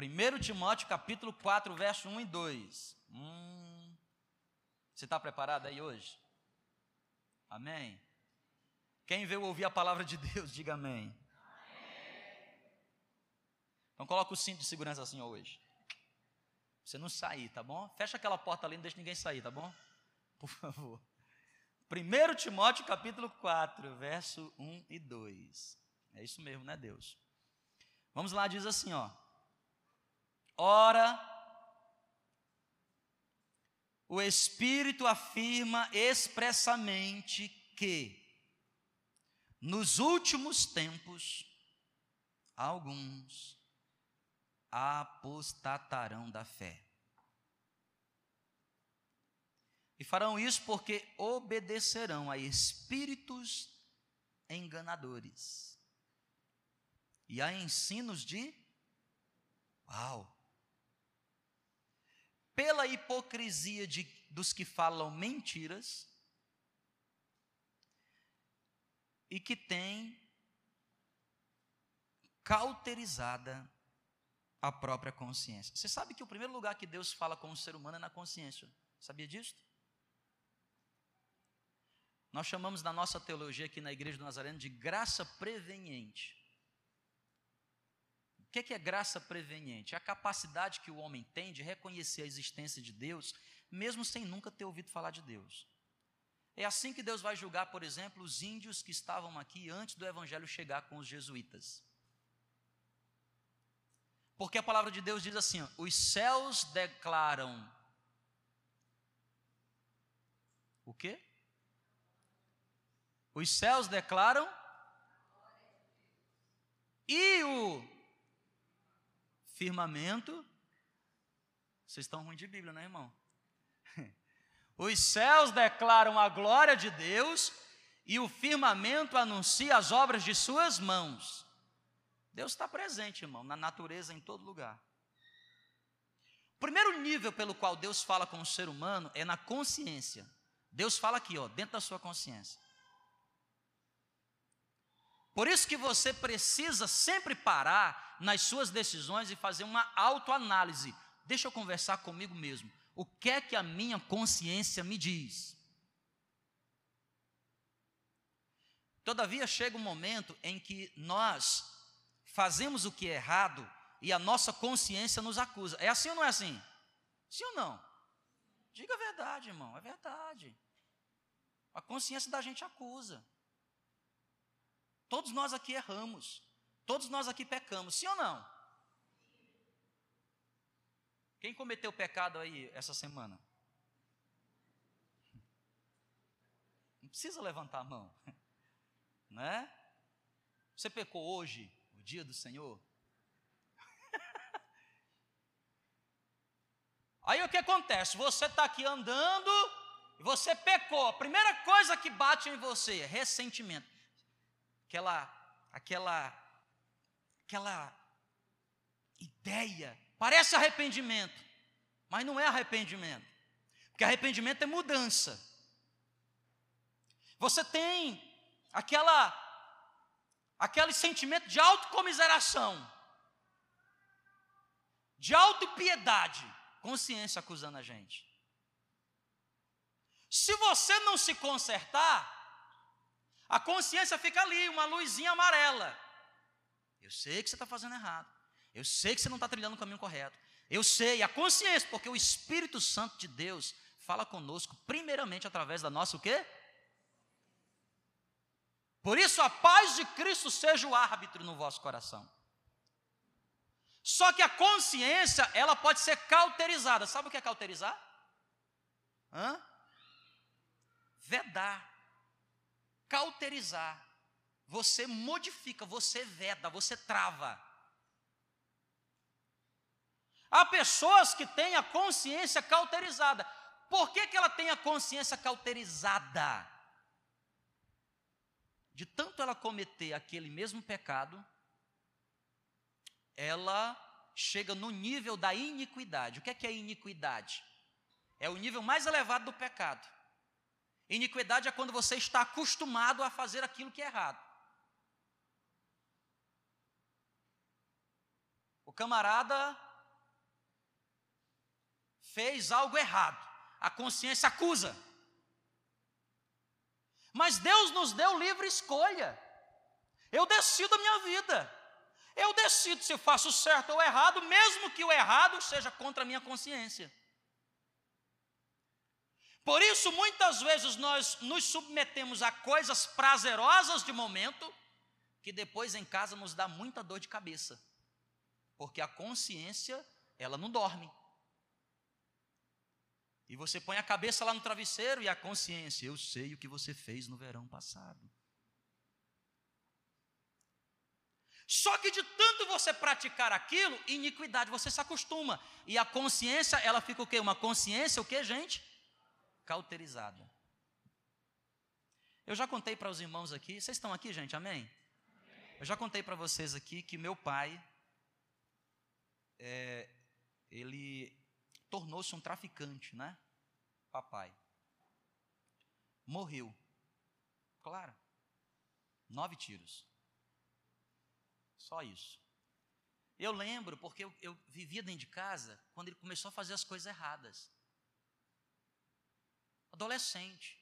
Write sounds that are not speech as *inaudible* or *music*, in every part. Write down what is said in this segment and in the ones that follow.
1 Timóteo capítulo 4, verso 1 e 2. Hum, você está preparado aí hoje? Amém? Quem veio ouvir a palavra de Deus, diga amém. Então coloca o cinto de segurança assim hoje. Você não sair, tá bom? Fecha aquela porta ali, não deixa ninguém sair, tá bom? Por favor. 1 Timóteo capítulo 4, verso 1 e 2. É isso mesmo, né, Deus? Vamos lá, diz assim, ó. Ora, o Espírito afirma expressamente que, nos últimos tempos, alguns apostatarão da fé. E farão isso porque obedecerão a espíritos enganadores e a ensinos de uau. Pela hipocrisia de, dos que falam mentiras e que têm cauterizada a própria consciência. Você sabe que o primeiro lugar que Deus fala com o ser humano é na consciência. Sabia disso? Nós chamamos na nossa teologia aqui na Igreja do Nazareno de graça preveniente. O que é graça preveniente? É a capacidade que o homem tem de reconhecer a existência de Deus, mesmo sem nunca ter ouvido falar de Deus. É assim que Deus vai julgar, por exemplo, os índios que estavam aqui antes do Evangelho chegar com os jesuítas. Porque a palavra de Deus diz assim: os céus declaram o quê? Os céus declaram e o firmamento. Vocês estão ruim de Bíblia, né, irmão? *laughs* Os céus declaram a glória de Deus e o firmamento anuncia as obras de suas mãos. Deus está presente, irmão, na natureza, em todo lugar. O primeiro nível pelo qual Deus fala com o ser humano é na consciência. Deus fala aqui, ó, dentro da sua consciência. Por isso que você precisa sempre parar nas suas decisões e fazer uma autoanálise. Deixa eu conversar comigo mesmo. O que é que a minha consciência me diz? Todavia chega um momento em que nós fazemos o que é errado e a nossa consciência nos acusa. É assim ou não é assim? Sim ou não? Diga a verdade, irmão, é verdade. A consciência da gente acusa. Todos nós aqui erramos. Todos nós aqui pecamos, sim ou não? Quem cometeu pecado aí essa semana? Não precisa levantar a mão, *laughs* né? Você pecou hoje? dia do Senhor? *laughs* Aí o que acontece? Você está aqui andando e você pecou. A primeira coisa que bate em você é ressentimento. Aquela, aquela, aquela ideia. Parece arrependimento, mas não é arrependimento. Porque arrependimento é mudança. Você tem aquela aquele sentimento de autocomiseração, de autopiedade, consciência acusando a gente. Se você não se consertar, a consciência fica ali, uma luzinha amarela. Eu sei que você está fazendo errado. Eu sei que você não está trilhando o caminho correto. Eu sei, a consciência, porque o Espírito Santo de Deus fala conosco, primeiramente através da nossa o quê? Por isso, a paz de Cristo seja o árbitro no vosso coração. Só que a consciência, ela pode ser cauterizada. Sabe o que é cauterizar? Hã? Vedar. Cauterizar. Você modifica, você veda, você trava. Há pessoas que têm a consciência cauterizada. Por que, que ela tem a consciência cauterizada? de tanto ela cometer aquele mesmo pecado, ela chega no nível da iniquidade. O que é, que é iniquidade? É o nível mais elevado do pecado. Iniquidade é quando você está acostumado a fazer aquilo que é errado. O camarada fez algo errado. A consciência acusa. Mas Deus nos deu livre escolha. Eu decido a minha vida. Eu decido se faço certo ou errado, mesmo que o errado seja contra a minha consciência. Por isso, muitas vezes nós nos submetemos a coisas prazerosas de momento, que depois em casa nos dá muita dor de cabeça, porque a consciência, ela não dorme. E você põe a cabeça lá no travesseiro e a consciência, eu sei o que você fez no verão passado. Só que de tanto você praticar aquilo, iniquidade, você se acostuma. E a consciência, ela fica o quê? Uma consciência, o quê, gente? Cauterizada. Eu já contei para os irmãos aqui, vocês estão aqui, gente, amém? Eu já contei para vocês aqui que meu pai, é, ele tornou-se um traficante, né? Papai. Morreu. Claro. Nove tiros. Só isso. Eu lembro, porque eu, eu, vivia dentro de casa quando ele começou a fazer as coisas erradas. Adolescente.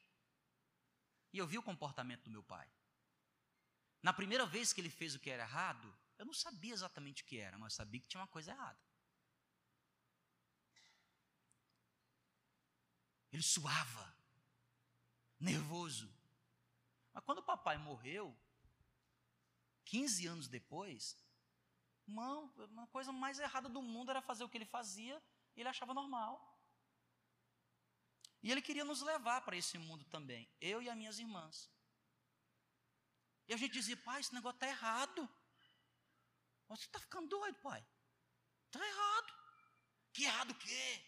E eu vi o comportamento do meu pai. Na primeira vez que ele fez o que era errado, eu não sabia exatamente o que era, mas sabia que tinha uma coisa errada. Ele suava, nervoso. Mas quando o papai morreu, 15 anos depois, não, uma coisa mais errada do mundo era fazer o que ele fazia e ele achava normal. E ele queria nos levar para esse mundo também, eu e as minhas irmãs. E a gente dizia, pai, esse negócio está errado. Você está ficando doido, pai. Está errado. Que errado o quê?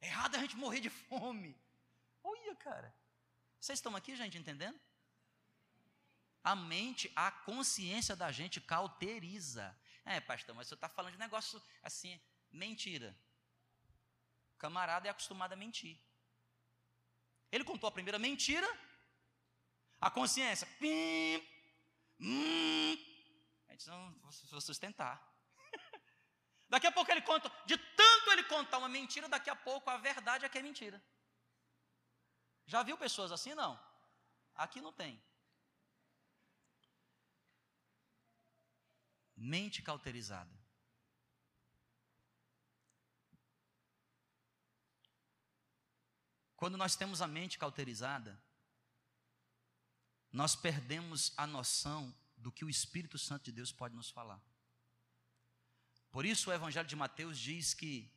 Errado é a gente morrer de fome. Olha, cara. Vocês estão aqui, gente, entendendo? A mente, a consciência da gente cauteriza. É, pastor, mas você está falando de negócio assim, mentira. O camarada é acostumado a mentir. Ele contou a primeira mentira, a consciência, pim, hum, a gente não vou sustentar. *laughs* Daqui a pouco ele conta, de tanto ele contar uma mentira, daqui a pouco a verdade é que é mentira. Já viu pessoas assim? Não. Aqui não tem. Mente cauterizada. Quando nós temos a mente cauterizada, nós perdemos a noção do que o Espírito Santo de Deus pode nos falar. Por isso o Evangelho de Mateus diz que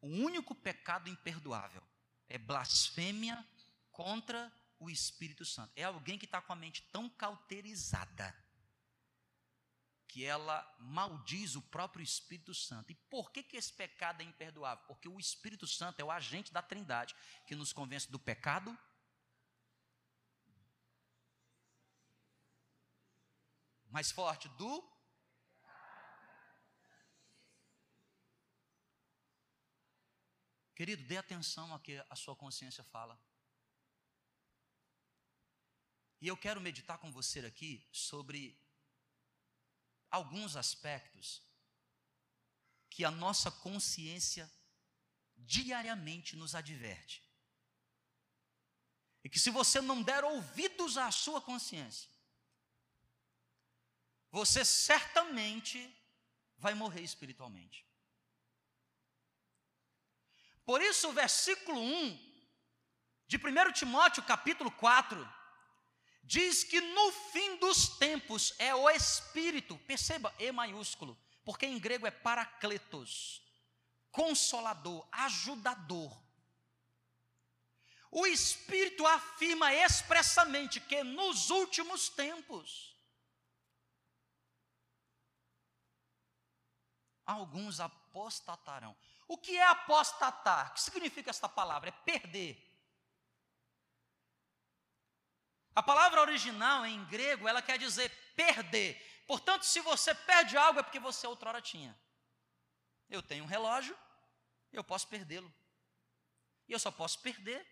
o único pecado imperdoável é blasfêmia contra o Espírito Santo. É alguém que está com a mente tão cauterizada que ela maldiz o próprio Espírito Santo. E por que, que esse pecado é imperdoável? Porque o Espírito Santo é o agente da Trindade que nos convence do pecado. Mais forte, do Querido, dê atenção a que a sua consciência fala. E eu quero meditar com você aqui sobre alguns aspectos que a nossa consciência diariamente nos adverte. E que se você não der ouvidos à sua consciência, você certamente vai morrer espiritualmente. Por isso, o versículo 1 de 1 Timóteo, capítulo 4, diz que no fim dos tempos é o Espírito, perceba, E maiúsculo, porque em grego é paracletos, consolador, ajudador. O Espírito afirma expressamente que nos últimos tempos, alguns apostatarão. O que é apostatar? O que significa esta palavra? É perder. A palavra original em grego, ela quer dizer perder. Portanto, se você perde algo, é porque você outrora tinha. Eu tenho um relógio, eu posso perdê-lo. E eu só posso perder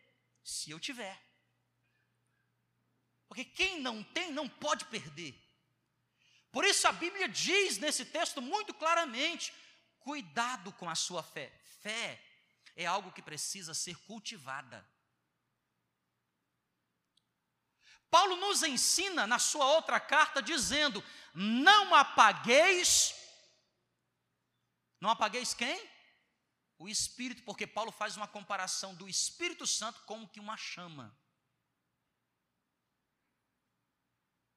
se eu tiver. Porque quem não tem, não pode perder. Por isso a Bíblia diz nesse texto muito claramente: Cuidado com a sua fé. Fé é algo que precisa ser cultivada. Paulo nos ensina na sua outra carta dizendo: não apagueis, não apagueis quem? O Espírito, porque Paulo faz uma comparação do Espírito Santo como que uma chama.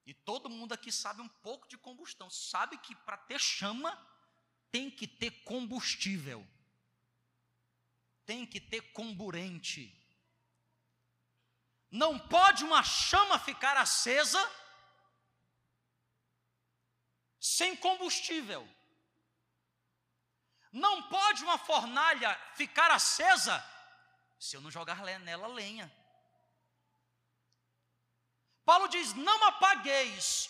E todo mundo aqui sabe um pouco de combustão, sabe que para ter chama tem que ter combustível, tem que ter comburente. Não pode uma chama ficar acesa sem combustível. Não pode uma fornalha ficar acesa se eu não jogar nela lenha. Paulo diz: não apagueis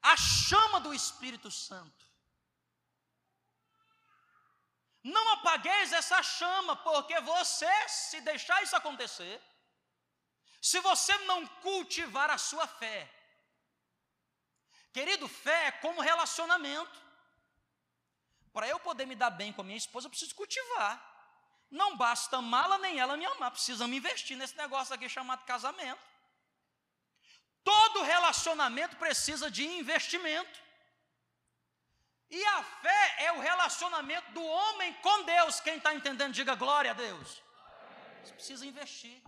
a chama do Espírito Santo. Não apagueis essa chama, porque você, se deixar isso acontecer, se você não cultivar a sua fé, querido, fé é como relacionamento. Para eu poder me dar bem com a minha esposa, eu preciso cultivar. Não basta amá-la nem ela me amar, precisamos investir nesse negócio aqui chamado casamento. Todo relacionamento precisa de investimento. E a fé é o relacionamento do homem com Deus. Quem está entendendo, diga glória a Deus. Você precisa investir.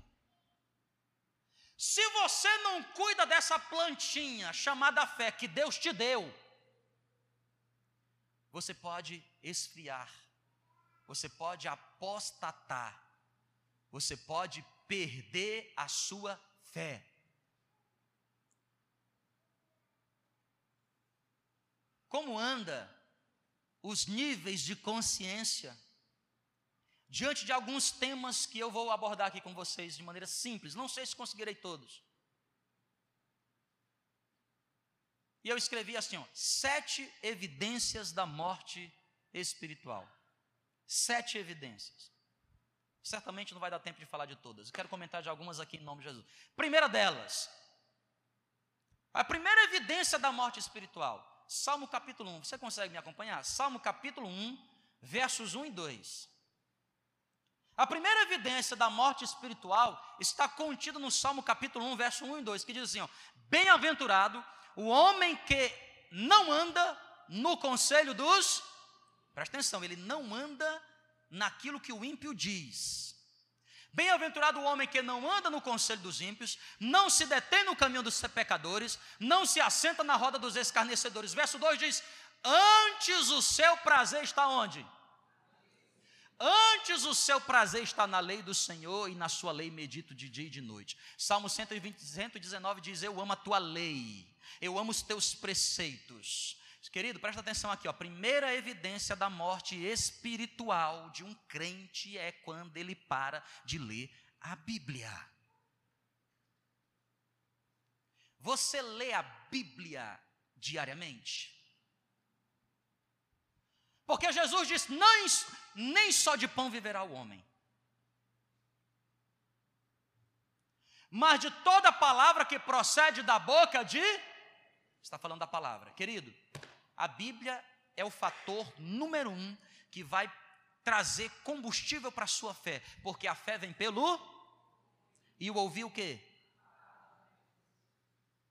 Se você não cuida dessa plantinha chamada fé que Deus te deu, você pode esfriar, você pode apostatar, você pode perder a sua fé. Como anda os níveis de consciência diante de alguns temas que eu vou abordar aqui com vocês de maneira simples, não sei se conseguirei todos. E eu escrevi assim: ó, sete evidências da morte espiritual. Sete evidências. Certamente não vai dar tempo de falar de todas. Eu quero comentar de algumas aqui em nome de Jesus. Primeira delas, a primeira evidência da morte espiritual, Salmo capítulo 1. Você consegue me acompanhar? Salmo capítulo 1, versos 1 e 2. A primeira evidência da morte espiritual está contida no Salmo capítulo 1, verso 1 e 2, que diz assim: Bem-aventurado o homem que não anda no conselho dos. Presta atenção, ele não anda naquilo que o ímpio diz. Bem-aventurado o homem que não anda no conselho dos ímpios, não se detém no caminho dos pecadores, não se assenta na roda dos escarnecedores. Verso 2 diz: Antes o seu prazer está onde? Antes o seu prazer está na lei do Senhor e na sua lei medito de dia e de noite. Salmo 120, 119 diz: Eu amo a tua lei eu amo os teus preceitos. Querido, presta atenção aqui. A primeira evidência da morte espiritual de um crente é quando ele para de ler a Bíblia. Você lê a Bíblia diariamente? Porque Jesus disse: nem, nem só de pão viverá o homem, mas de toda palavra que procede da boca de está falando da palavra. Querido, a Bíblia é o fator número um que vai trazer combustível para a sua fé, porque a fé vem pelo e o ouvir o quê?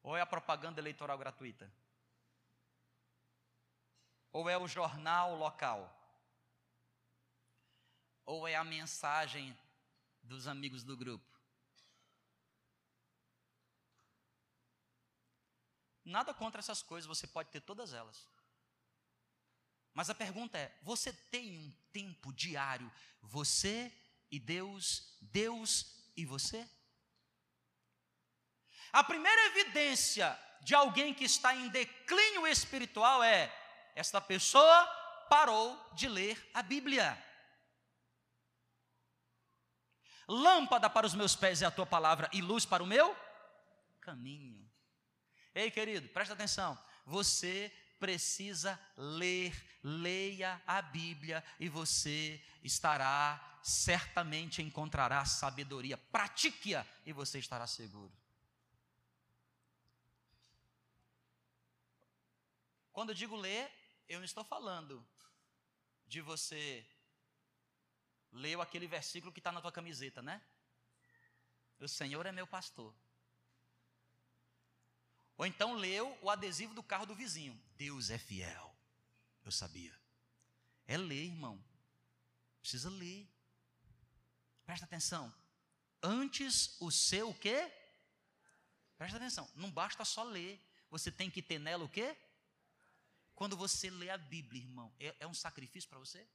Ou é a propaganda eleitoral gratuita? Ou é o jornal local? Ou é a mensagem dos amigos do grupo? Nada contra essas coisas, você pode ter todas elas. Mas a pergunta é: você tem um tempo diário, você e Deus, Deus e você? A primeira evidência de alguém que está em declínio espiritual é: esta pessoa parou de ler a Bíblia. Lâmpada para os meus pés é a tua palavra e luz para o meu caminho. Ei, querido, presta atenção. Você precisa ler, leia a Bíblia e você estará, certamente encontrará sabedoria. Pratique-a e você estará seguro. Quando eu digo ler, eu não estou falando de você leu aquele versículo que está na tua camiseta, né? O Senhor é meu pastor. Ou então leu o adesivo do carro do vizinho. Deus é fiel. Eu sabia. É ler, irmão. Precisa ler. Presta atenção. Antes o seu o quê? Presta atenção. Não basta só ler. Você tem que ter nela o quê? Quando você lê a Bíblia, irmão, é, é um sacrifício para você?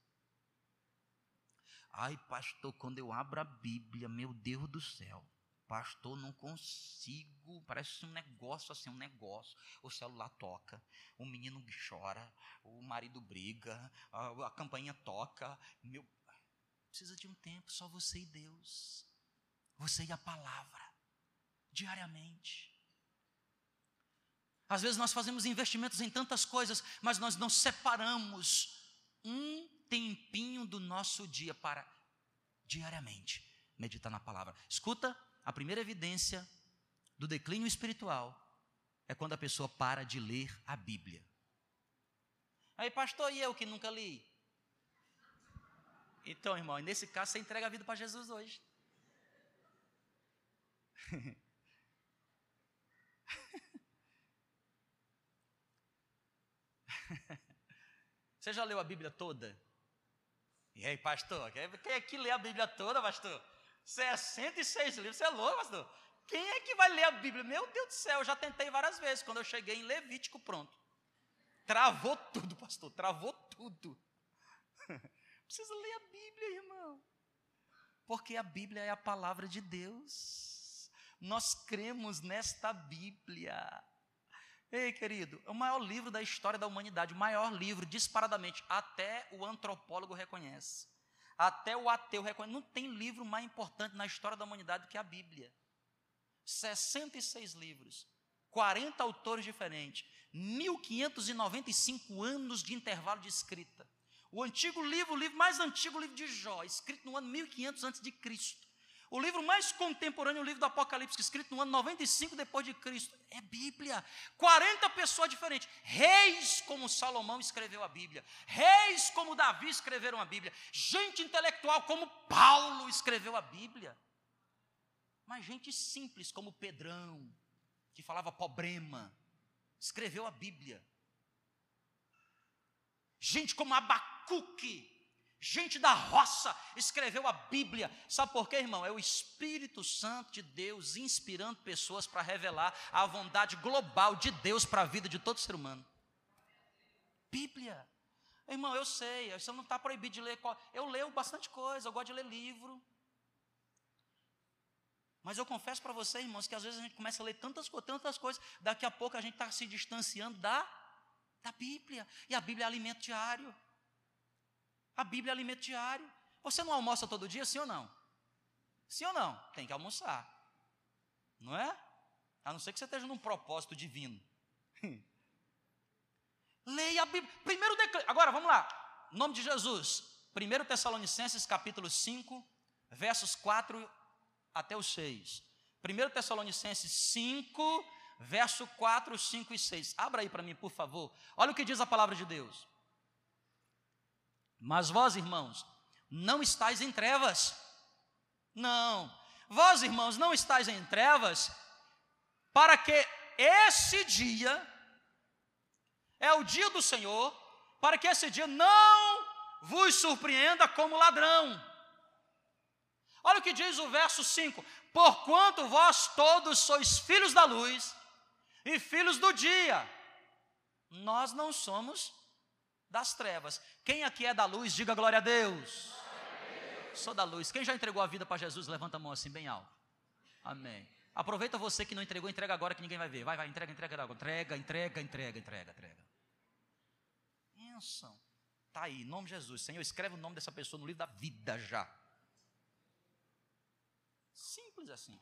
Ai, pastor, quando eu abro a Bíblia, meu Deus do céu. Pastor, não consigo, parece um negócio assim, um negócio. O celular toca, o menino chora, o marido briga, a, a campainha toca. Meu, precisa de um tempo, só você e Deus. Você e a palavra, diariamente. Às vezes nós fazemos investimentos em tantas coisas, mas nós não separamos um tempinho do nosso dia para diariamente meditar na palavra. Escuta, a primeira evidência do declínio espiritual é quando a pessoa para de ler a Bíblia. Aí, pastor, e eu que nunca li? Então, irmão, nesse caso você entrega a vida para Jesus hoje. *laughs* *laughs* Você já leu a Bíblia toda? E aí, pastor, quem é que lê a Bíblia toda, pastor? 66 livros, você é louco, pastor? Quem é que vai ler a Bíblia? Meu Deus do céu, eu já tentei várias vezes. Quando eu cheguei em Levítico, pronto. Travou tudo, pastor, travou tudo. *laughs* Precisa ler a Bíblia, irmão. Porque a Bíblia é a palavra de Deus. Nós cremos nesta Bíblia. Ei, querido, é o maior livro da história da humanidade, o maior livro, disparadamente, até o antropólogo reconhece. Até o ateu reconhece. Não tem livro mais importante na história da humanidade do que a Bíblia. 66 livros, 40 autores diferentes, 1595 anos de intervalo de escrita. O antigo livro, o livro mais antigo, o livro de Jó, escrito no ano 1500 antes de Cristo. O livro mais contemporâneo, o livro do Apocalipse, escrito no ano 95 depois de Cristo, é Bíblia. 40 pessoas diferentes. Reis como Salomão escreveu a Bíblia. Reis como Davi escreveram a Bíblia. Gente intelectual como Paulo escreveu a Bíblia. Mas gente simples como Pedrão, que falava problema, escreveu a Bíblia. Gente como Abacuque, gente da roça, escreveu a Bíblia. Sabe por quê, irmão? É o Espírito Santo de Deus inspirando pessoas para revelar a vontade global de Deus para a vida de todo ser humano. Bíblia. Irmão, eu sei, você não está proibido de ler. Eu leio bastante coisa, eu gosto de ler livro. Mas eu confesso para você, irmãos, que às vezes a gente começa a ler tantas, tantas coisas, daqui a pouco a gente está se distanciando da, da Bíblia. E a Bíblia é alimento diário. A Bíblia é alimento diário. Você não almoça todo dia, sim ou não? Sim ou não? Tem que almoçar. Não é? A não ser que você esteja num propósito divino. *laughs* Leia a Bíblia. Primeiro decreto. Agora, vamos lá. Em nome de Jesus. 1 Tessalonicenses capítulo 5, versos 4 até o 6. 1 Tessalonicenses 5, verso 4, 5 e 6. Abra aí para mim, por favor. Olha o que diz a palavra de Deus. Mas vós, irmãos, não estáis em trevas. Não. Vós, irmãos, não estáis em trevas, para que esse dia é o dia do Senhor, para que esse dia não vos surpreenda como ladrão. Olha o que diz o verso 5: Porquanto vós todos sois filhos da luz e filhos do dia, nós não somos das trevas. Quem aqui é da luz, diga glória a Deus. Sou da luz. Quem já entregou a vida para Jesus, levanta a mão assim, bem alto. Amém. Aproveita você que não entregou, entrega agora que ninguém vai ver. Vai, vai, entrega, entrega. Entrega, entrega, entrega, entrega, entrega. Bênção. Está aí, em nome de Jesus. Senhor, escreve o nome dessa pessoa no livro da vida já. Simples assim.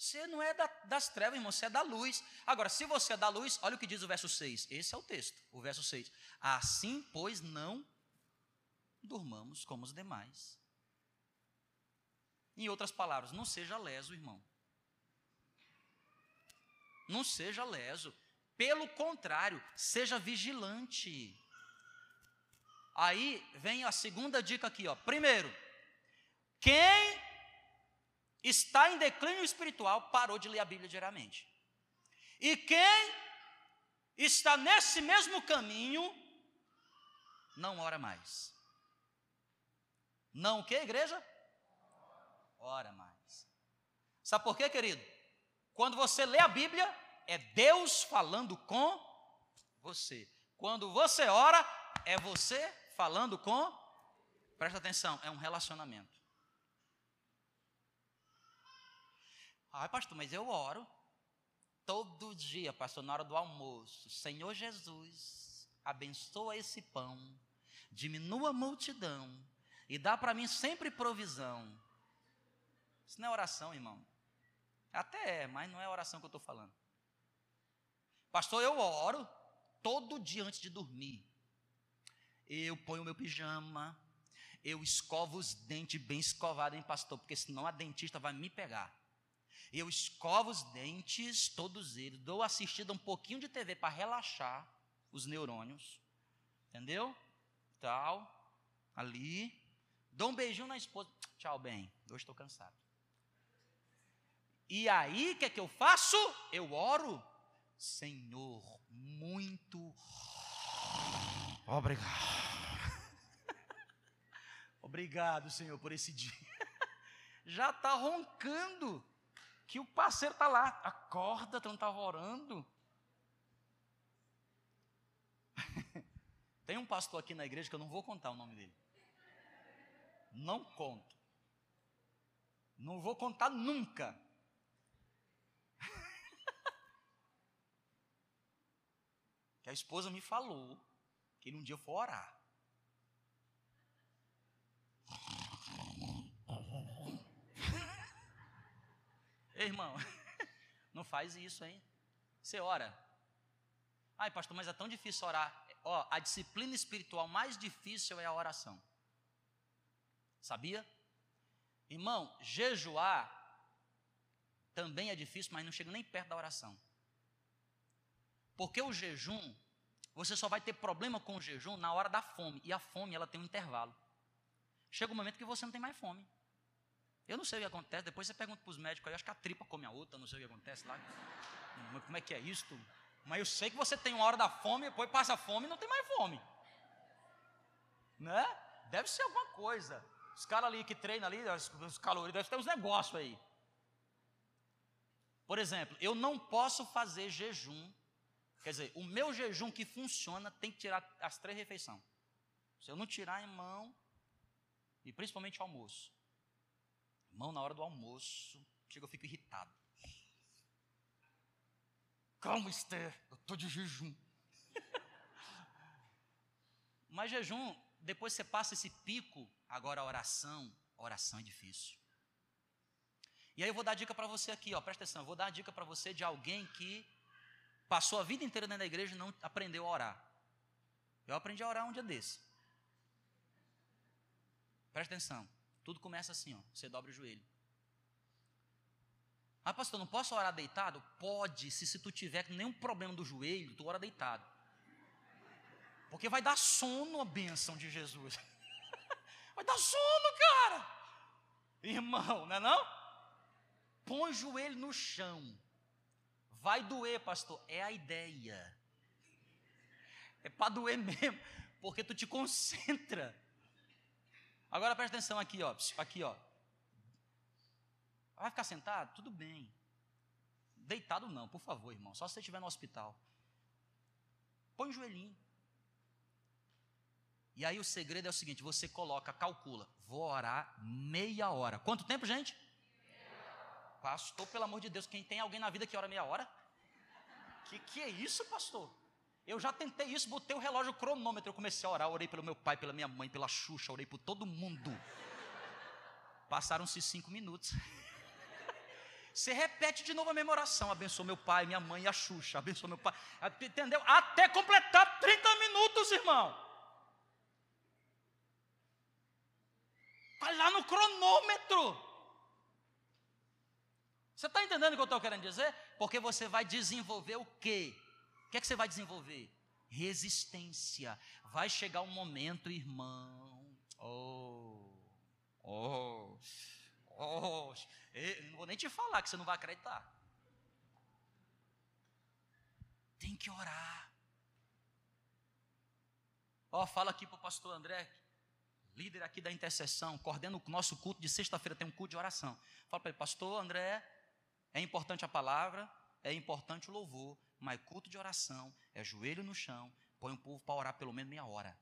Você não é da, das trevas, irmão, você é da luz. Agora, se você é da luz, olha o que diz o verso 6. Esse é o texto, o verso 6. Assim, pois, não durmamos como os demais. Em outras palavras, não seja leso, irmão. Não seja leso. Pelo contrário, seja vigilante. Aí vem a segunda dica aqui, ó. Primeiro, quem está em declínio espiritual parou de ler a Bíblia diariamente. E quem está nesse mesmo caminho não ora mais. Não o que, igreja? Ora mais. Sabe por quê, querido? Quando você lê a Bíblia, é Deus falando com você. Quando você ora, é você falando com. Presta atenção, é um relacionamento. Ai, pastor, mas eu oro todo dia, pastor, na hora do almoço. Senhor Jesus, abençoa esse pão, diminua a multidão e dá para mim sempre provisão. Isso não é oração, irmão. Até é, mas não é oração que eu estou falando. Pastor, eu oro todo dia antes de dormir. Eu ponho meu pijama, eu escovo os dentes bem escovados, hein, pastor? Porque senão a dentista vai me pegar. Eu escovo os dentes, todos eles, dou assistida um pouquinho de TV para relaxar os neurônios. Entendeu? Tal, ali. Dou um beijinho na esposa. Tchau, bem. Hoje estou cansado. E aí, o que é que eu faço? Eu oro. Senhor, muito obrigado. *laughs* Obrigado, Senhor, por esse dia. *laughs* Já está roncando que o parceiro está lá, acorda, tu não estava orando. *laughs* Tem um pastor aqui na igreja que eu não vou contar o nome dele. Não conto. Não vou contar nunca. *laughs* que a esposa me falou que ele um dia foi orar. Ei, irmão, *laughs* não faz isso, hein? Você ora. Ai, pastor, mas é tão difícil orar. Ó, a disciplina espiritual mais difícil é a oração. Sabia? Irmão, jejuar também é difícil, mas não chega nem perto da oração. Porque o jejum, você só vai ter problema com o jejum na hora da fome. E a fome, ela tem um intervalo. Chega um momento que você não tem mais fome. Eu não sei o que acontece, depois você pergunta para os médicos aí, acho que a tripa come a outra, não sei o que acontece lá. Como é que é isto? Mas eu sei que você tem uma hora da fome, depois passa fome e não tem mais fome. Né? Deve ser alguma coisa. Os caras ali que treinam ali, os calores, deve ter uns negócios aí. Por exemplo, eu não posso fazer jejum. Quer dizer, o meu jejum que funciona tem que tirar as três refeições. Se eu não tirar em mão, e principalmente o almoço, Irmão, na hora do almoço, chega, eu fico irritado. Calma, Esther, eu estou de jejum. *laughs* Mas jejum, depois você passa esse pico, agora a oração, a oração é difícil. E aí eu vou dar dica para você aqui, ó, presta atenção, eu vou dar dica para você de alguém que passou a vida inteira dentro da igreja e não aprendeu a orar. Eu aprendi a orar um dia desse. Presta atenção. Tudo começa assim, ó. Você dobra o joelho. Ah, pastor, não posso orar deitado? Pode, se, se tu tiver nenhum problema do joelho, tu ora deitado. Porque vai dar sono a bênção de Jesus. *laughs* vai dar sono, cara. Irmão, não é não? Põe o joelho no chão. Vai doer, pastor. É a ideia. É para doer mesmo, porque tu te concentra. Agora presta atenção aqui, ó. Aqui, ó. Vai ficar sentado? Tudo bem. Deitado não, por favor, irmão. Só se você estiver no hospital. Põe o joelhinho. E aí o segredo é o seguinte: você coloca, calcula, vou orar meia hora. Quanto tempo, gente? Pastor, pelo amor de Deus, quem tem alguém na vida que ora meia hora? Que que é isso, pastor? Eu já tentei isso, botei o relógio cronômetro, eu comecei a orar, orei pelo meu pai, pela minha mãe, pela Xuxa, orei por todo mundo. Passaram-se cinco minutos. *laughs* Você repete de novo a mesma oração. Abençoa meu pai, minha mãe e a Xuxa. Abençoa meu pai. Entendeu? Até completar 30 minutos, irmão. Vai lá no cronômetro. Você está entendendo o que eu estou querendo dizer? Porque você vai desenvolver o quê? O que é que você vai desenvolver? resistência. Vai chegar um momento, irmão. Oh, oh, oh. Eu não vou nem te falar que você não vai acreditar. Tem que orar. Ó, oh, fala aqui para o pastor André, líder aqui da intercessão, coordena o nosso culto de sexta-feira, tem um culto de oração. Fala para ele, pastor André, é importante a palavra, é importante o louvor, mas culto de oração é joelho no chão, põe o povo para orar pelo menos meia hora.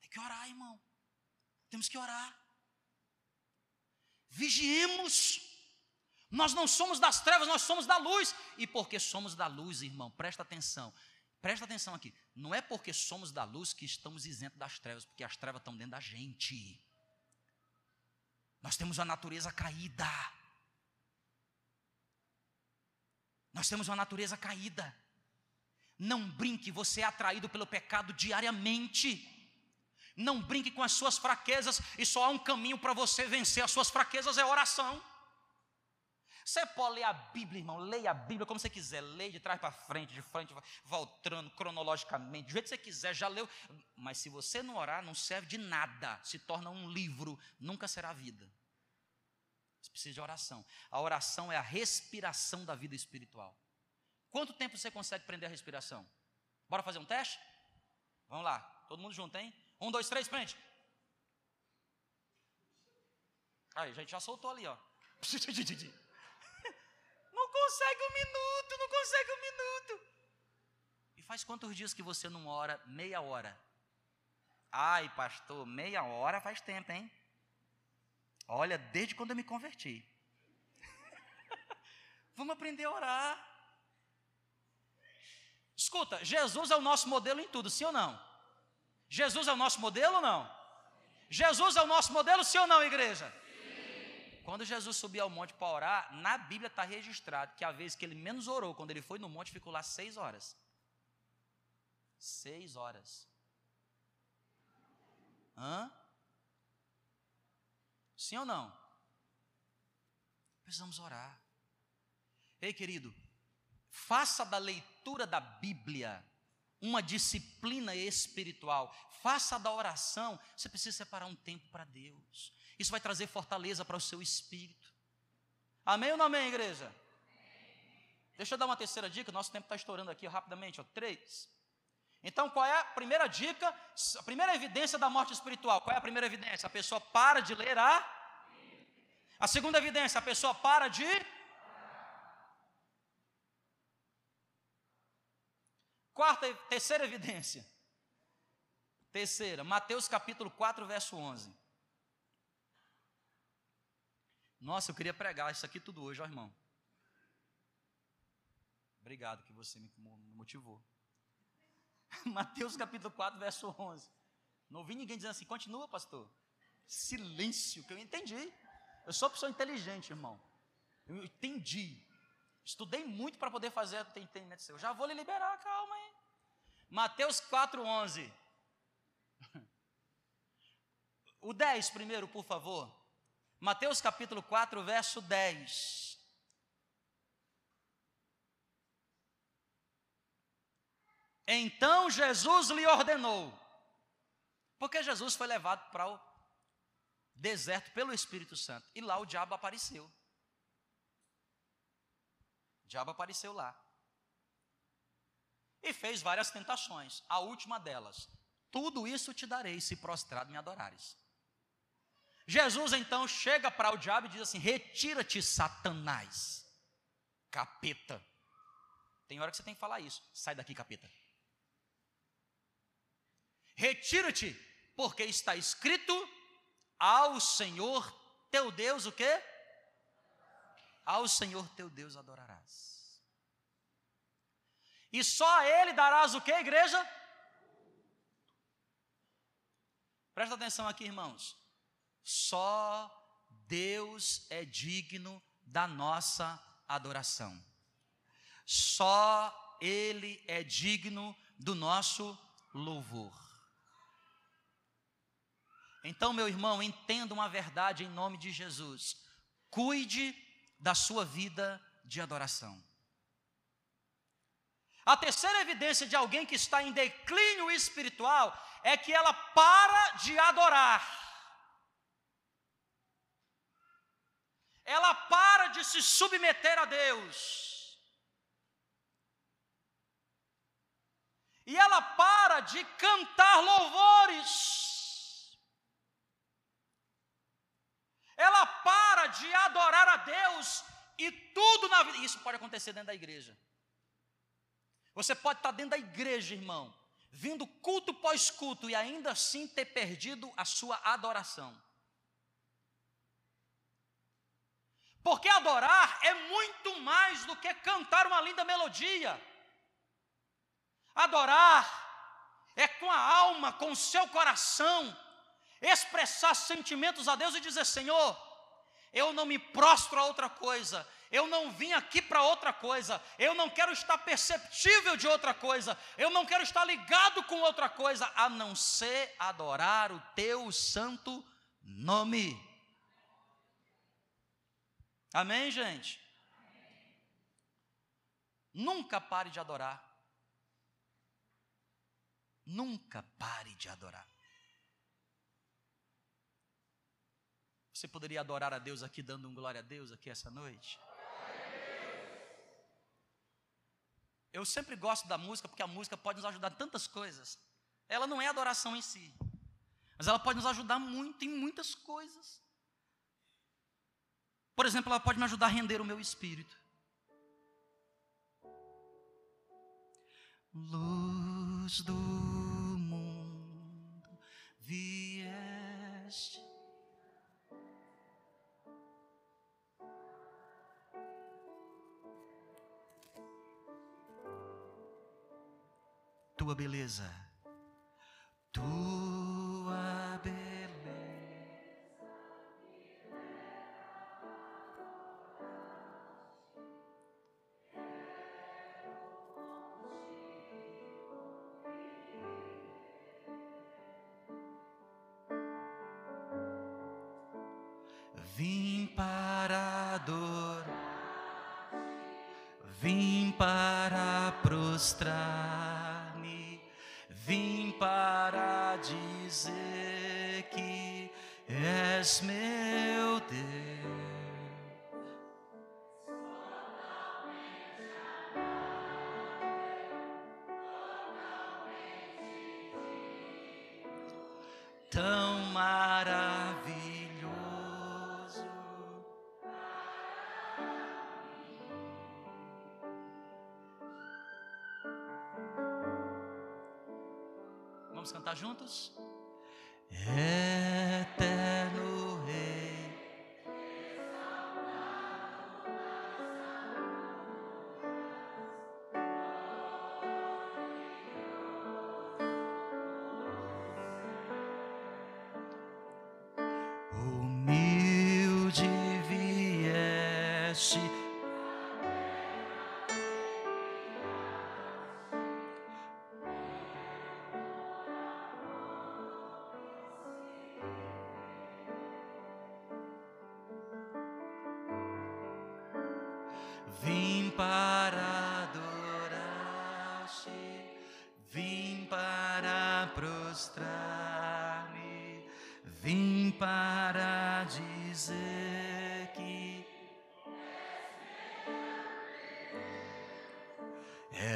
Tem que orar, irmão. Temos que orar. Vigiemos. Nós não somos das trevas, nós somos da luz. E porque somos da luz, irmão, presta atenção. Presta atenção aqui. Não é porque somos da luz que estamos isentos das trevas, porque as trevas estão dentro da gente. Nós temos uma natureza caída. Nós temos uma natureza caída. Não brinque, você é atraído pelo pecado diariamente. Não brinque com as suas fraquezas e só há um caminho para você vencer as suas fraquezas é oração. Você pode ler a Bíblia, irmão, leia a Bíblia como você quiser, leia de trás para frente, de frente, voltando cronologicamente, do jeito que você quiser, já leu. Mas se você não orar, não serve de nada, se torna um livro, nunca será vida. Você precisa de oração. A oração é a respiração da vida espiritual. Quanto tempo você consegue prender a respiração? Bora fazer um teste? Vamos lá, todo mundo junto, hein? Um, dois, três, prende. Aí, a gente já soltou ali, ó. *laughs* Não consegue um minuto, não consegue um minuto. E faz quantos dias que você não ora meia hora? Ai, pastor, meia hora faz tempo, hein? Olha, desde quando eu me converti. *laughs* Vamos aprender a orar. Escuta, Jesus é o nosso modelo em tudo, sim ou não? Jesus é o nosso modelo ou não? Jesus é o nosso modelo, sim ou não, igreja? Sim. Quando Jesus subiu ao monte para orar, na Bíblia está registrado que a vez que ele menos orou, quando ele foi no monte, ficou lá seis horas. Seis horas. Hã? Sim ou não? Precisamos orar. Ei, querido, faça da leitura da Bíblia uma disciplina espiritual. Faça da oração. Você precisa separar um tempo para Deus. Isso vai trazer fortaleza para o seu espírito. Amém ou não amém, igreja? Deixa eu dar uma terceira dica. Nosso tempo está estourando aqui rapidamente. Ó, três. Então, qual é a primeira dica? A primeira evidência da morte espiritual. Qual é a primeira evidência? A pessoa para de ler a. A segunda evidência, a pessoa para de. Quarta, terceira evidência. Terceira, Mateus capítulo 4, verso 11. Nossa, eu queria pregar isso aqui tudo hoje, ó irmão. Obrigado que você me motivou. *laughs* Mateus capítulo 4, verso 11. Não ouvi ninguém dizendo assim, continua, pastor. Silêncio, que eu entendi. Eu sou uma pessoa inteligente, irmão. Eu entendi. Estudei muito para poder fazer o entendimento seu. Já vou lhe liberar, calma aí. Mateus 4, 11. *laughs* O 10 primeiro, por favor. Mateus capítulo 4, verso 10. Então Jesus lhe ordenou, porque Jesus foi levado para o deserto pelo Espírito Santo, e lá o diabo apareceu. O diabo apareceu lá. E fez várias tentações. A última delas: Tudo isso te darei se prostrado me adorares. Jesus então chega para o diabo e diz assim: Retira-te, Satanás, capeta. Tem hora que você tem que falar isso. Sai daqui, capeta. Retira-te, porque está escrito: ao Senhor teu Deus o quê? Ao Senhor teu Deus adorarás. E só a Ele darás o que, igreja? Presta atenção aqui, irmãos. Só Deus é digno da nossa adoração. Só Ele é digno do nosso louvor. Então, meu irmão, entenda uma verdade em nome de Jesus. Cuide da sua vida de adoração. A terceira evidência de alguém que está em declínio espiritual é que ela para de adorar. Ela para de se submeter a Deus. E ela para de cantar louvores. Ela para de adorar a Deus e tudo na vida. Isso pode acontecer dentro da igreja. Você pode estar dentro da igreja, irmão, vindo culto pós culto e ainda assim ter perdido a sua adoração. Porque adorar é muito mais do que cantar uma linda melodia. Adorar é com a alma, com o seu coração, expressar sentimentos a Deus e dizer: Senhor, eu não me prostro a outra coisa, eu não vim aqui para outra coisa, eu não quero estar perceptível de outra coisa, eu não quero estar ligado com outra coisa, a não ser adorar o teu santo nome. Amém, gente? Nunca pare de adorar. Nunca pare de adorar. Você poderia adorar a Deus aqui, dando um glória a Deus aqui essa noite? Eu sempre gosto da música porque a música pode nos ajudar em tantas coisas. Ela não é adoração em si, mas ela pode nos ajudar muito em muitas coisas. Por exemplo, ela pode me ajudar a render o meu espírito. Luz do mundo, vieste tua beleza, tua beleza. Vim para adorar, vim para prostrar para dizer que és meu cantar juntos? Eterno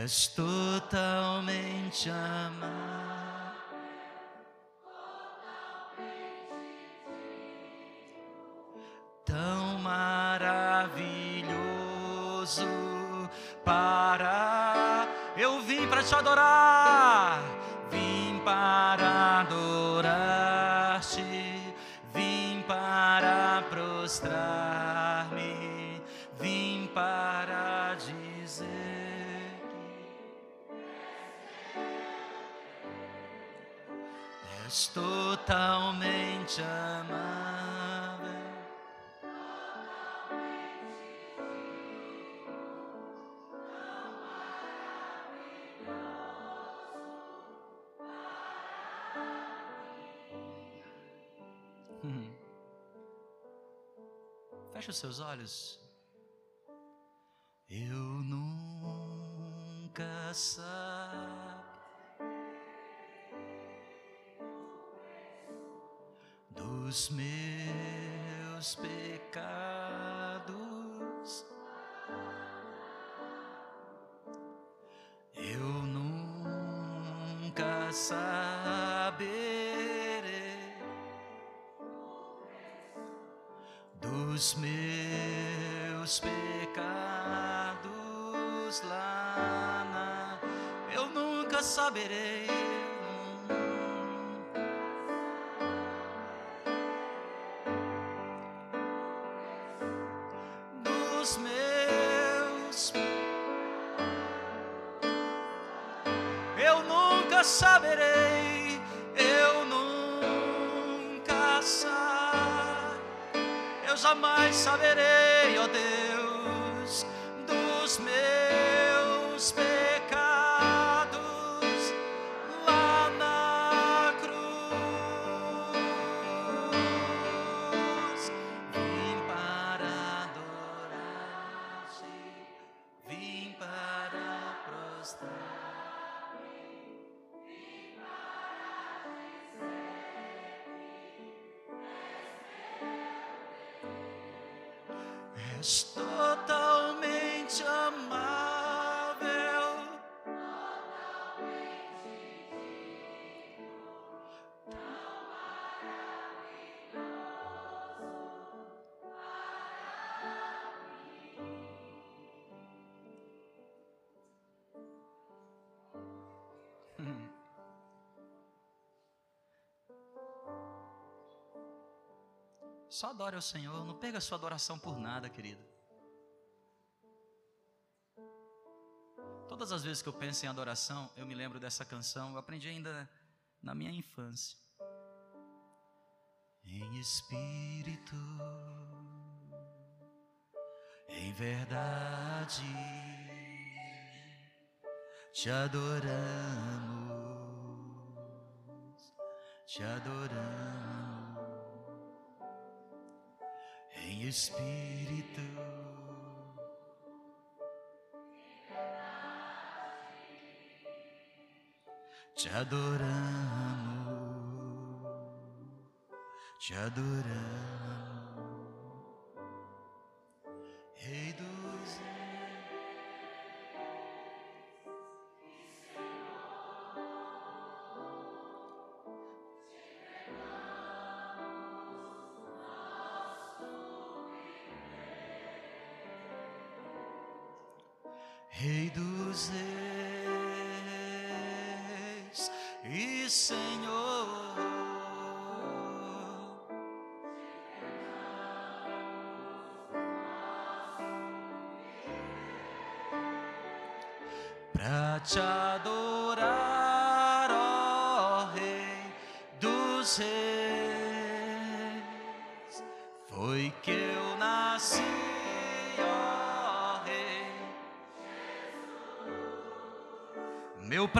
és totalmente amado. Tão maravilhoso para eu vim para te adorar, totalmente amável. Hum. Feche os seus olhos. Eu nunca sabe dos meus pecados. Eu nunca saberei dos meus pecados lá na. Eu nunca saberei. Eu jamais saberei, ó Deus, Só adore ao Senhor, não pega a sua adoração por nada, querido. Todas as vezes que eu penso em adoração, eu me lembro dessa canção, eu aprendi ainda na minha infância. Em espírito, em verdade, te adoramos, te adoramos espírito. Te adoramos, te adoramos,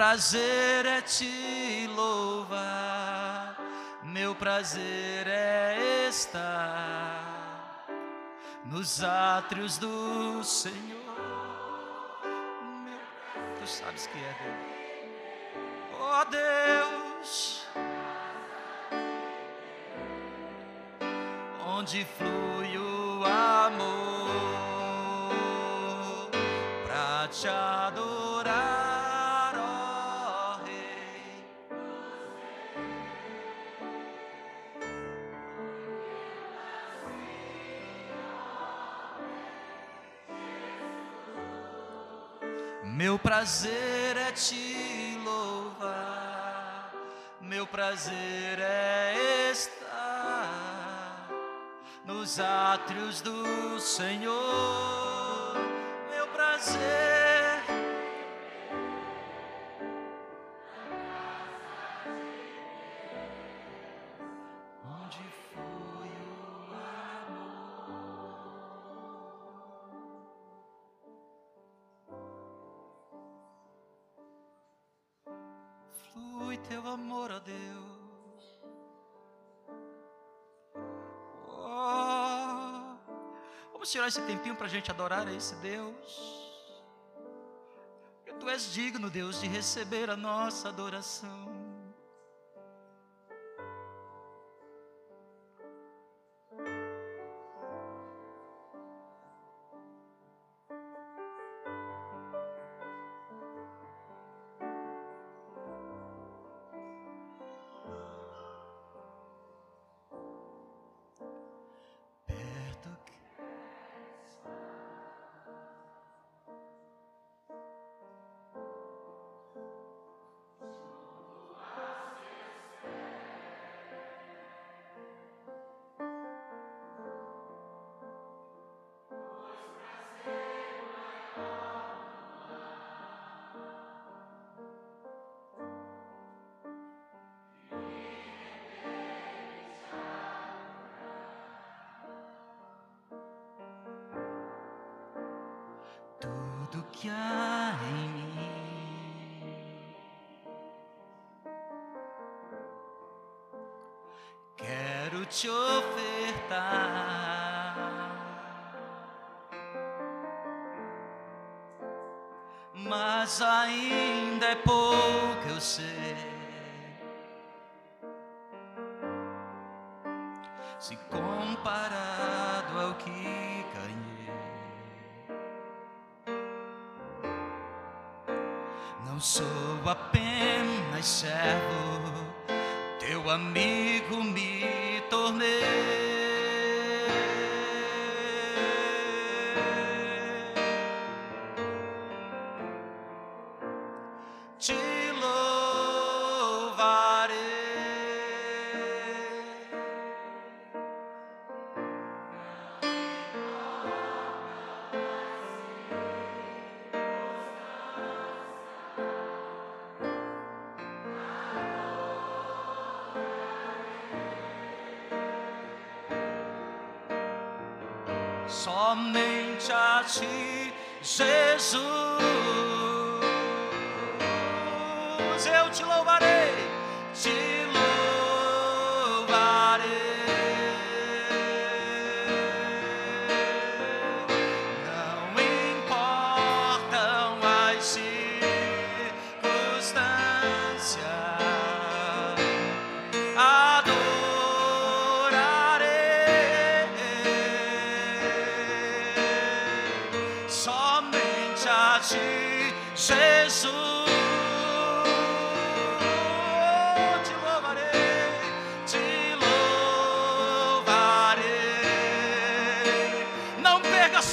prazer é te louvar, meu prazer é estar nos átrios do Senhor. Meu, tu sabes que é Deus. Oh Deus, onde flui o meu prazer é estar nos átrios do Senhor. Meu prazer. Tirar esse tempinho para a gente adorar a esse Deus. Porque tu és digno, Deus, de receber a nossa adoração. Te ofertar, mas ainda é pouco, eu sei. Se comparado ao que Não sou apenas servo, teu amigo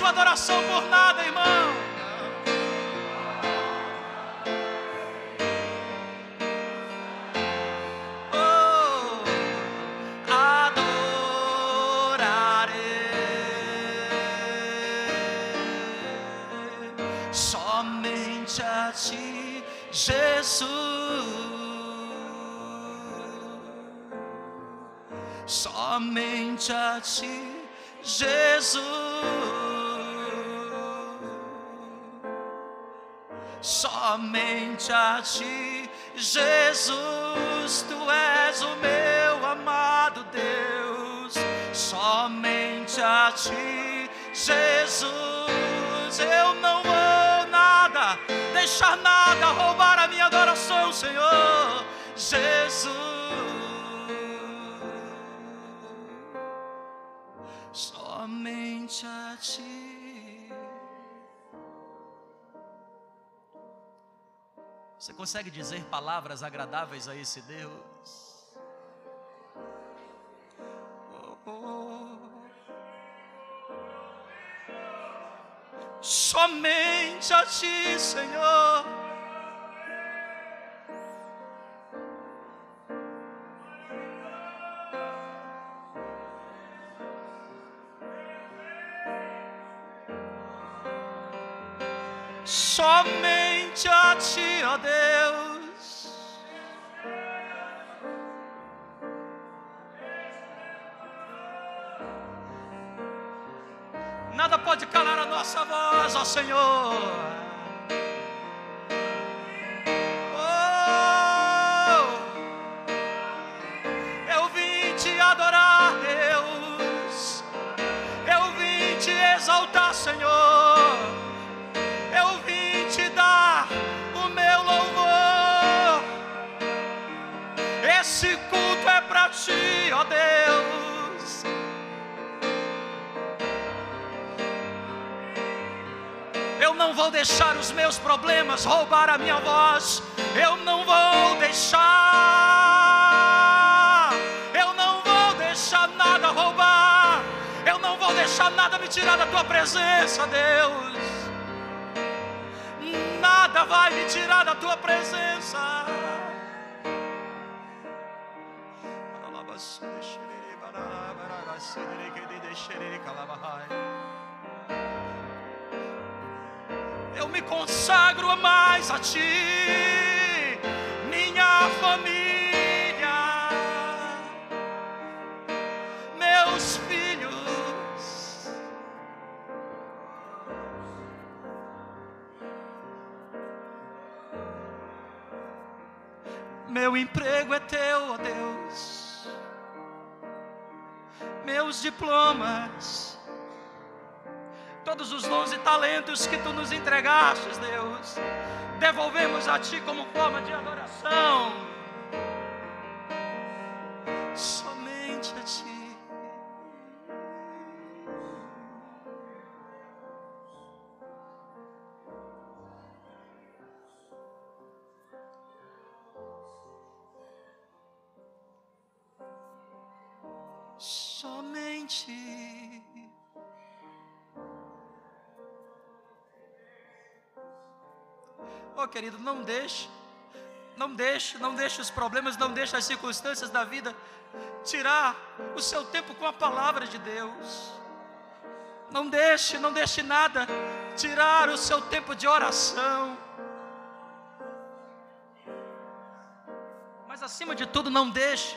sua adoração por nada, Somente a ti, Jesus. Somente a ti, Jesus, tu és o meu amado Deus. Somente a ti, Jesus, eu não vou nada deixar nada roubar a minha adoração, Senhor Jesus. Somente a Ti. Você consegue dizer palavras agradáveis a esse Deus? Oh, oh. somente a Ti, Senhor. Somente a Ti, ó Deus. nada pode calar a nossa voz, ó Senhor. Não vou deixar os meus problemas roubar a minha voz. Eu não vou deixar. Eu não vou deixar nada roubar. Eu não vou deixar nada me tirar da tua presença, Deus. Nada vai me tirar da tua presença. Eu me consagro mais a ti, minha família, meus filhos. Meu emprego é teu, ó Deus. Meus diplomas, todos os dons e talentos que tu nos entregaste, Deus, devolvemos a ti como forma de adoração. Querido, não deixe, não deixe, não deixe os problemas, não deixe as circunstâncias da vida tirar o seu tempo com a palavra de Deus. Não deixe, não deixe nada tirar o seu tempo de oração. Mas acima de tudo, não deixe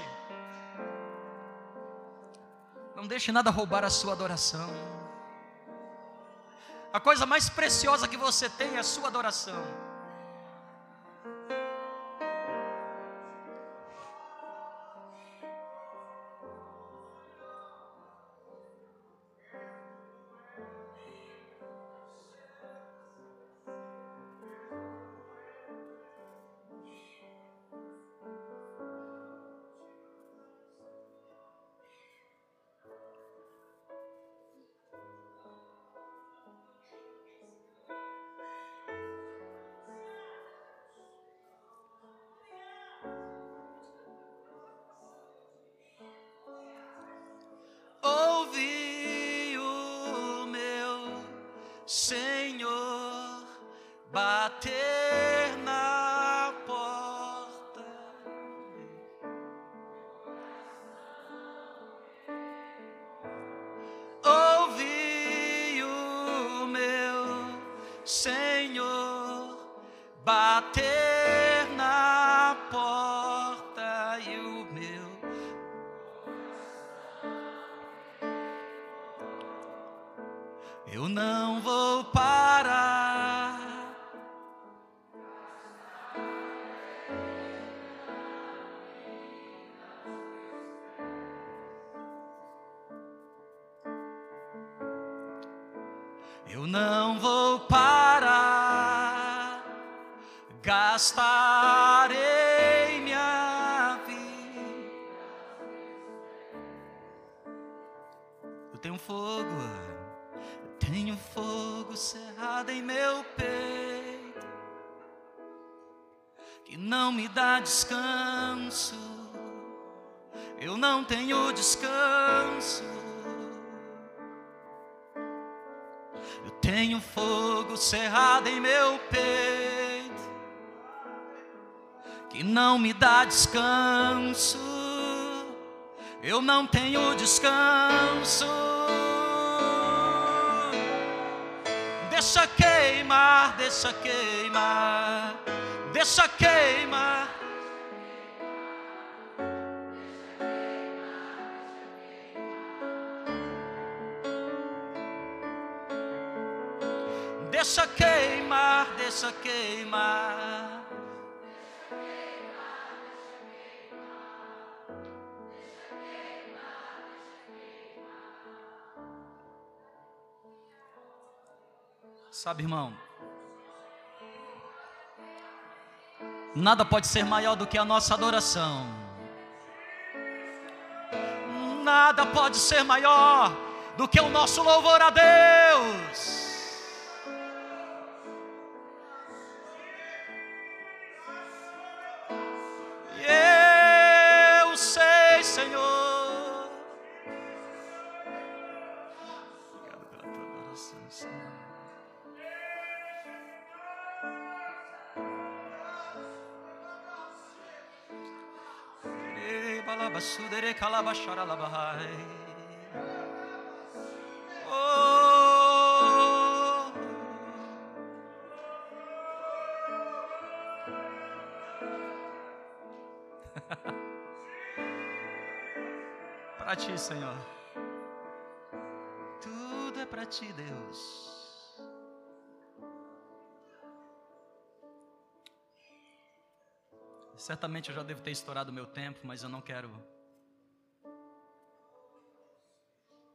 não deixe nada roubar a sua adoração. A coisa mais preciosa que você tem é a sua adoração. Descanso. Eu não tenho descanso. Deixa queimar, deixa queimar, deixa queimar. Deixa queimar, deixa queimar. sabe, irmão? Nada pode ser maior do que a nossa adoração. Nada pode ser maior do que o nosso louvor a Deus. Oh. *laughs* para ti, Senhor. Tudo é para ti, Deus. Certamente eu já devo ter estourado meu tempo, mas eu não quero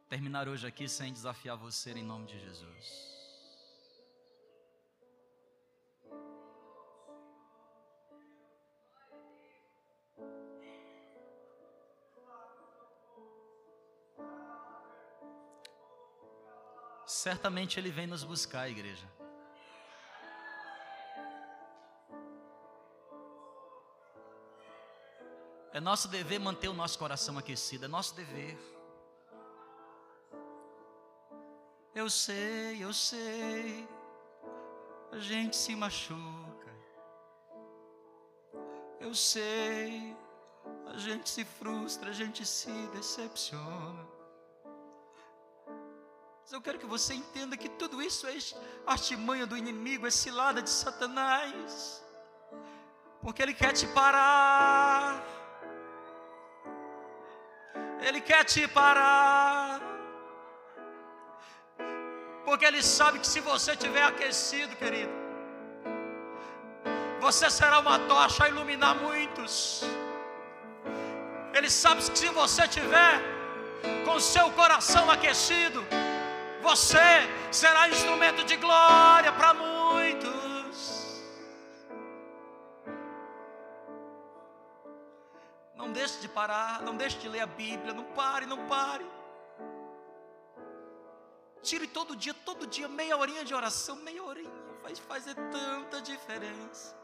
terminar hoje aqui sem desafiar você em nome de Jesus. Certamente Ele vem nos buscar, igreja. É nosso dever manter o nosso coração aquecido, é nosso dever. Eu sei, eu sei, a gente se machuca. Eu sei, a gente se frustra, a gente se decepciona. Mas eu quero que você entenda que tudo isso é artimanha do inimigo, é cilada de Satanás. Porque ele quer te parar. Ele quer te parar. Porque Ele sabe que se você estiver aquecido, querido, você será uma tocha a iluminar muitos. Ele sabe que se você tiver com seu coração aquecido, você será instrumento de glória para muitos. Não deixe de parar, não deixe de ler a Bíblia, não pare, não pare. Tire todo dia, todo dia, meia horinha de oração, meia horinha, vai fazer tanta diferença.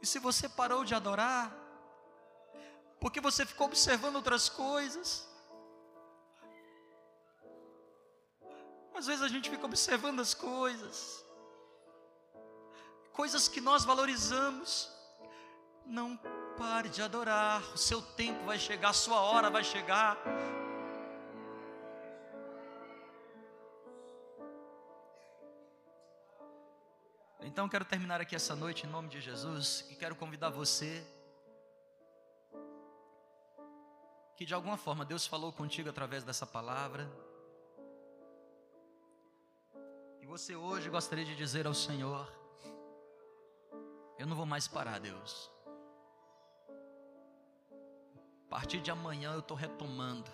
E se você parou de adorar, porque você ficou observando outras coisas, às vezes a gente fica observando as coisas, coisas que nós valorizamos. Não pare de adorar, o seu tempo vai chegar, a sua hora vai chegar. Então quero terminar aqui essa noite em nome de Jesus e quero convidar você que de alguma forma Deus falou contigo através dessa palavra. E você hoje gostaria de dizer ao Senhor: eu não vou mais parar, Deus. A partir de amanhã eu estou retomando.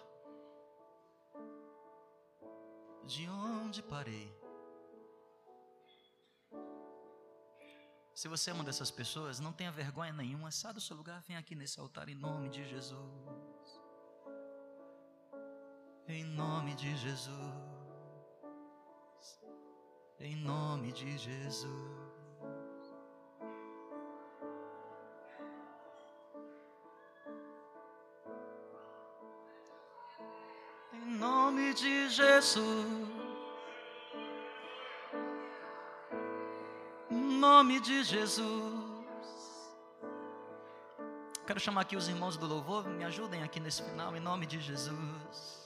De onde parei? Se você é uma dessas pessoas, não tenha vergonha nenhuma, sai do seu lugar, vem aqui nesse altar em nome de Jesus. Em nome de Jesus. Em nome de Jesus. Jesus. Nome de Jesus. Quero chamar aqui os irmãos do louvor, me ajudem aqui nesse final, em nome de Jesus.